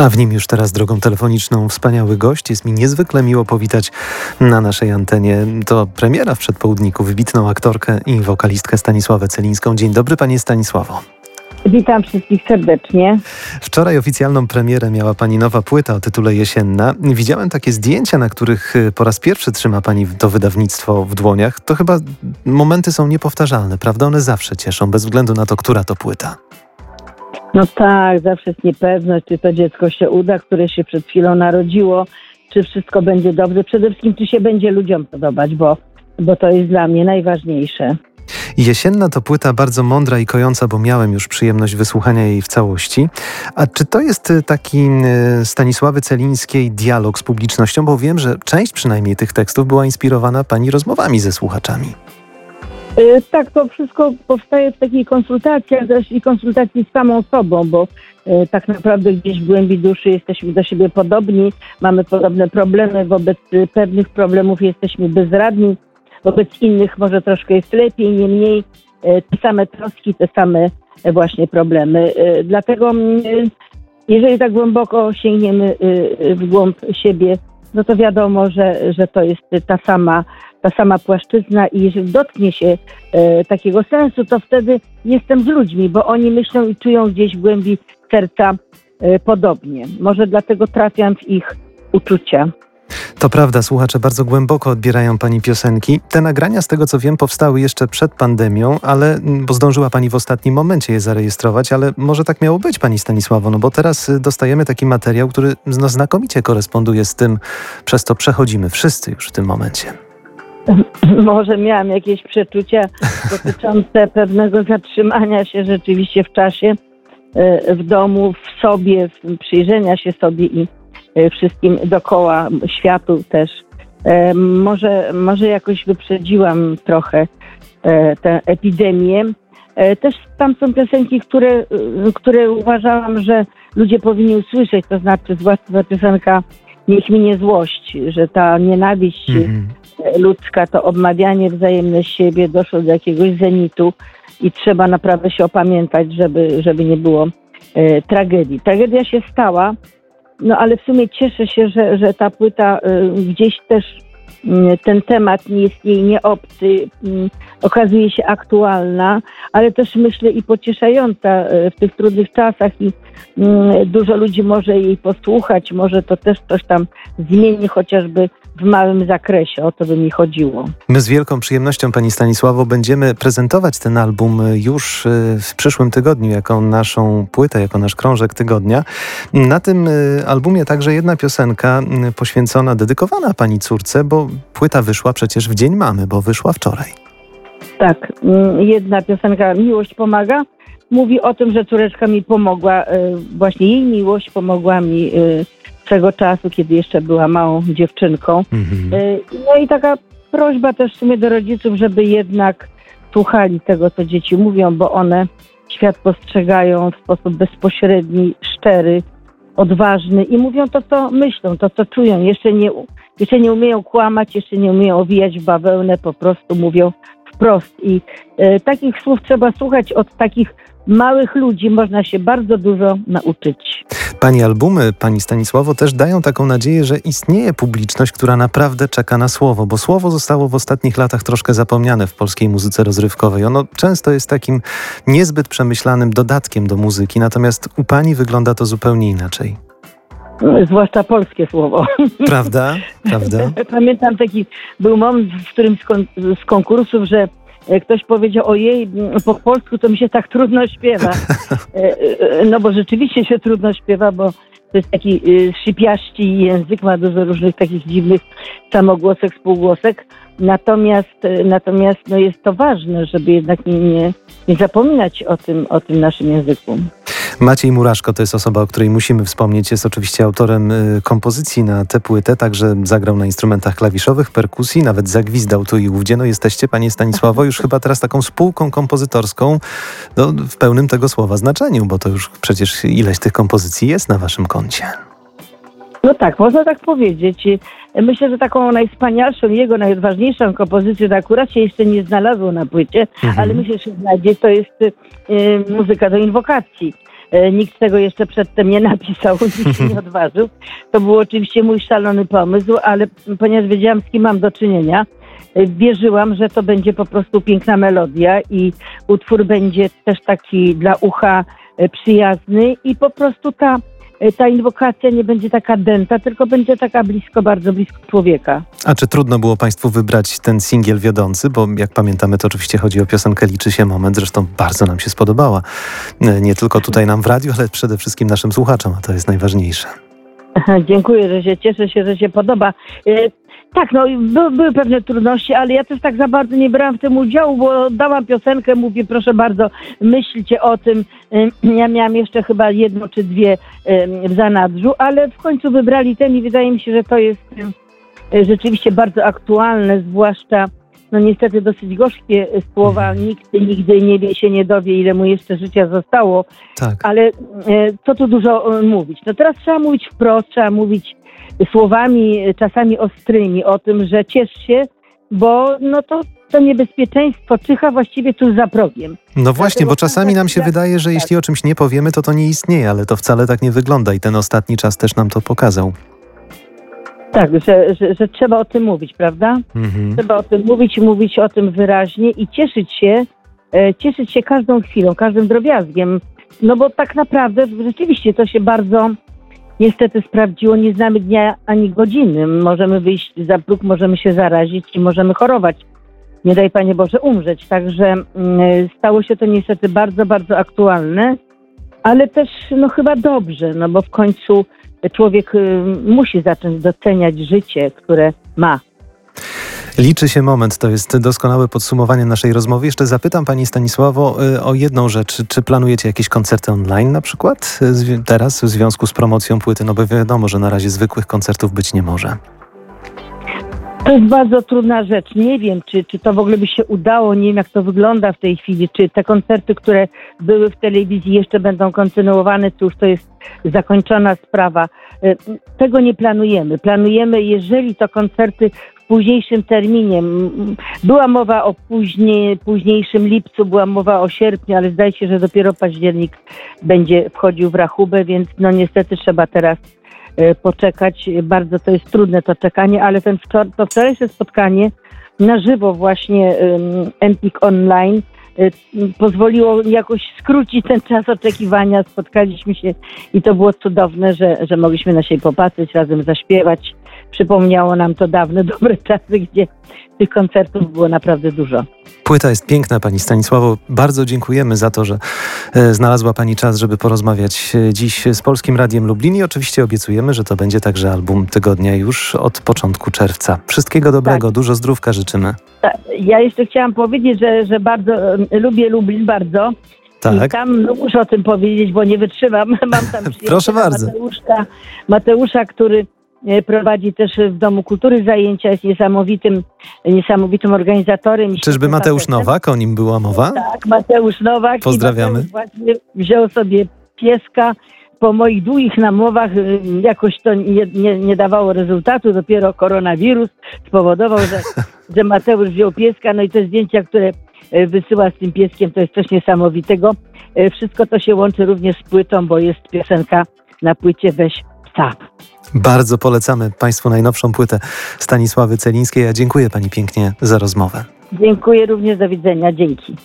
A w nim już teraz drogą telefoniczną wspaniały gość. Jest mi niezwykle miło powitać na naszej antenie. To premiera w przedpołudniku, wybitną aktorkę i wokalistkę Stanisławę Celińską. Dzień dobry Panie Stanisławo. Witam wszystkich serdecznie. Wczoraj oficjalną premierę miała Pani nowa płyta o tytule Jesienna. Widziałem takie zdjęcia, na których y, po raz pierwszy trzyma Pani to wydawnictwo w dłoniach. To chyba momenty są niepowtarzalne, prawda? One zawsze cieszą, bez względu na to, która to płyta. No tak, zawsze jest niepewność, czy to dziecko się uda, które się przed chwilą narodziło, czy wszystko będzie dobrze. Przede wszystkim, czy się będzie ludziom podobać, bo, bo to jest dla mnie najważniejsze. Jesienna to płyta bardzo mądra i kojąca, bo miałem już przyjemność wysłuchania jej w całości. A czy to jest y, taki y, Stanisławy Celińskiej dialog z publicznością? Bo wiem, że część przynajmniej tych tekstów była inspirowana Pani rozmowami ze słuchaczami. Yy, tak, to wszystko powstaje w takiej konsultacji, ale też i konsultacji z samą sobą, bo tak naprawdę gdzieś w głębi duszy jesteśmy do siebie podobni, mamy podobne problemy, wobec y, pewnych problemów jesteśmy bezradni, wobec innych może troszkę jest lepiej, niemniej e, te same troski, te same e, właśnie problemy. E, dlatego mm, jeżeli tak głęboko sięgniemy w głąb siebie, no to wiadomo, że, że to jest ta sama, ta sama płaszczyzna i jeżeli dotknie się takiego sensu, to wtedy jestem z ludźmi, bo oni myślą i czują gdzieś w głębi serca podobnie. Może dlatego trafiam w ich uczucia. To prawda, słuchacze bardzo głęboko odbierają Pani piosenki. Te nagrania, z tego co wiem, powstały jeszcze przed pandemią, ale mm, bo zdążyła Pani w ostatnim momencie je zarejestrować, ale może tak miało być, Pani Stanisławo, no bo teraz y, dostajemy taki materiał, który no, znakomicie koresponduje z tym, przez co przechodzimy wszyscy już w tym momencie. Może miałam jakieś przeczucia dotyczące pewnego zatrzymania się rzeczywiście w czasie, y, w domu, w sobie, przyjrzenia się sobie i wszystkim dokoła światu też. E, może, może jakoś wyprzedziłam trochę e, tę epidemię. Też tam są piosenki, które, które uważałam, że ludzie powinni usłyszeć, to znaczy zwłaszcza ta piosenka Niech mi nie złość, że ta nienawiść -hmm. ludzka, to obmawianie wzajemne siebie doszło do jakiegoś zenitu i trzeba naprawdę się opamiętać, żeby, żeby nie było e, tragedii. Tragedia się stała, no ale w sumie cieszę się, że, że ta płyta y, gdzieś też ten temat nie jest jej nieobcy, y, okazuje się aktualna, ale też myślę i pocieszająca w tych trudnych czasach i dużo ludzi może jej posłuchać, może to też coś tam zmieni chociażby w małym zakresie, o to by mi chodziło. My z wielką przyjemnością, Pani Stanisławo, będziemy prezentować ten album już y, w przyszłym tygodniu jako naszą płytę, jako nasz krążek tygodnia. Na tym y, albumie także jedna piosenka poświęcona, dedykowana Pani córce, bo płyta wyszła przecież w Dzień Mamy, bo wyszła wczoraj. Tak, mm, jedna piosenka Miłość pomaga. Mówi o tym, że córeczka mi pomogła, właśnie jej miłość pomogła mi swego czasu, kiedy jeszcze była małą dziewczynką. Mhm. Y, no i taka prośba też w sumie do rodziców, żeby jednak słuchali tego, co dzieci mówią, bo one świat postrzegają w sposób bezpośredni, szczery, odważny i mówią to, co myślą, to, co czują. Jeszcze nie, jeszcze nie umieją kłamać, jeszcze nie umieją owijać w bawełnę, po prostu mówią wprost. I e, takich słów trzeba słuchać od takich małych ludzi można się bardzo dużo nauczyć. Pani albumy, Pani Stanisławo, też dają taką nadzieję, że istnieje publiczność, która naprawdę czeka na słowo, bo słowo zostało w ostatnich latach troszkę zapomniane w polskiej muzyce rozrywkowej. Ono często jest takim niezbyt przemyślanym dodatkiem do muzyki, natomiast u Pani wygląda to zupełnie inaczej. Zwłaszcza polskie słowo. Prawda? Prawda? Pamiętam taki, był moment w którymś z konkursów, że E, ktoś powiedział, ojej, po polsku to mi się tak trudno śpiewa. E, e, no bo rzeczywiście się trudno śpiewa, bo to jest taki szypiaszczy język, ma dużo różnych takich dziwnych samogłosek, spółgłosek. Natomiast, natomiast no jest to ważne, żeby jednak nie, nie, nie zapominać o tym, o tym naszym języku. Maciej Muraszko to jest osoba, o której musimy wspomnieć. Jest oczywiście autorem y, kompozycji na tę płytę, także zagrał na instrumentach klawiszowych, perkusji, nawet zagwizdał tu i ówdzie. No jesteście, panie Stanisławo, już chyba teraz taką spółką kompozytorską no, w pełnym tego słowa znaczeniu, bo to już przecież ileś tych kompozycji jest na waszym koncie. No tak, można tak powiedzieć. Myślę, że taką najwspanialszą, jego najważniejszą kompozycję to akurat się jeszcze nie znalazło na płycie, Mhm. ale myślę, że znajdzie, to jest y, muzyka do inwokacji. E, Nikt tego jeszcze przedtem nie napisał, nikt się nie odważył. To był oczywiście mój szalony pomysł, ale ponieważ wiedziałam, z kim mam do czynienia, e, wierzyłam, że to będzie po prostu piękna melodia i utwór będzie też taki dla ucha e, przyjazny i po prostu ta, ta inwokacja nie będzie taka dęta, tylko będzie taka blisko, bardzo blisko człowieka. A czy trudno było Państwu wybrać ten singiel wiodący? Bo jak pamiętamy, to oczywiście chodzi o piosenkę Liczy się moment. Zresztą bardzo nam się spodobała. E, Nie tylko tutaj nam w radiu, ale przede wszystkim naszym słuchaczom, a to jest najważniejsze. Dziękuję, że się cieszę się, że się podoba. E, Tak, no były pewne trudności, ale ja też tak za bardzo nie brałam w tym udziału, bo dałam piosenkę, mówię, proszę bardzo, myślcie o tym. E, Ja miałam jeszcze chyba jedno czy dwie e, w zanadrzu, ale w końcu wybrali ten i wydaje mi się, że to jest rzeczywiście bardzo aktualne, zwłaszcza no niestety dosyć gorzkie słowa, nikt nigdy nie wie, się nie dowie, ile mu jeszcze życia zostało, Tak. ale e, co tu dużo e, mówić? No teraz trzeba mówić wprost, trzeba mówić słowami e, czasami ostrymi o tym, że ciesz się, bo no to, to niebezpieczeństwo czyha właściwie tuż za progiem. No właśnie, bo czasami nam się tak, wydaje, że tak. jeśli o czymś nie powiemy, to to nie istnieje, ale to wcale tak nie wygląda i ten ostatni czas też nam to pokazał. Tak, że, że, że trzeba o tym mówić, prawda? Mhm. Trzeba o tym mówić, mówić o tym wyraźnie i cieszyć się, e, cieszyć się każdą chwilą, każdym drobiazgiem. No bo tak naprawdę rzeczywiście to się bardzo niestety sprawdziło. Nie znamy dnia ani godziny. Możemy wyjść za próg, możemy się zarazić i możemy chorować. Nie daj Panie Boże umrzeć. Także mm, stało się to niestety bardzo, bardzo aktualne, ale też no chyba dobrze, no bo w końcu człowiek y, musi zacząć doceniać życie, które ma. Liczy się moment, to jest doskonałe podsumowanie naszej rozmowy. Jeszcze zapytam Pani Stanisławo y, o jedną rzecz. Czy planujecie jakieś koncerty online na przykład y, teraz w związku z promocją płyty? No bo wiadomo, że na razie zwykłych koncertów być nie może. To jest bardzo trudna rzecz. Nie wiem, czy, czy to w ogóle by się udało. Nie wiem, jak to wygląda w tej chwili. Czy te koncerty, które były w telewizji, jeszcze będą kontynuowane, czy już to jest zakończona sprawa. E, Tego nie planujemy. Planujemy, jeżeli to koncerty w późniejszym terminie. Była mowa o później, późniejszym lipcu, była mowa o sierpniu, ale zdaje się, że dopiero październik będzie wchodził w rachubę, więc no niestety trzeba teraz poczekać. Bardzo to jest trudne to czekanie, ale ten wczor- to wczorajsze spotkanie na żywo właśnie Empik Online m, pozwoliło jakoś skrócić ten czas oczekiwania. Spotkaliśmy się i to było cudowne, że, że mogliśmy na siebie popatrzeć, razem zaśpiewać. Przypomniało nam to dawne, dobre czasy, gdzie tych koncertów było naprawdę dużo. Płyta jest piękna, Pani Stanisławo. Bardzo dziękujemy za to, że e, znalazła Pani czas, żeby porozmawiać e, dziś z Polskim Radiem Lublin i oczywiście obiecujemy, że to będzie także album tygodnia już od początku czerwca. Wszystkiego dobrego, dużo zdrówka życzymy. Ja jeszcze chciałam powiedzieć, że, że bardzo lubię Lublin, bardzo. I Tak. tam no, muszę o tym powiedzieć, bo nie wytrzymam. Mam tam Proszę bardzo. Mateusza, Mateusza, który prowadzi też w Domu Kultury zajęcia, jest niesamowitym, niesamowitym organizatorem. Czyżby Mateusz. Nowak, o nim była mowa? Tak, Mateusz Nowak. Pozdrawiamy. Mateusz właśnie wziął sobie pieska. Po moich długich namowach y, jakoś to nie, nie, nie dawało rezultatu. Dopiero koronawirus spowodował, że, że Mateusz wziął pieska. No i te zdjęcia, które y, wysyła z tym pieskiem, to jest coś niesamowitego. Y, Wszystko to się łączy również z płytą, bo jest piosenka na płycie Weź psa. Bardzo polecamy Państwu najnowszą płytę Stanisławy Celińskiej. Ja dziękuję Pani pięknie za rozmowę. Dziękuję również, do widzenia, dzięki.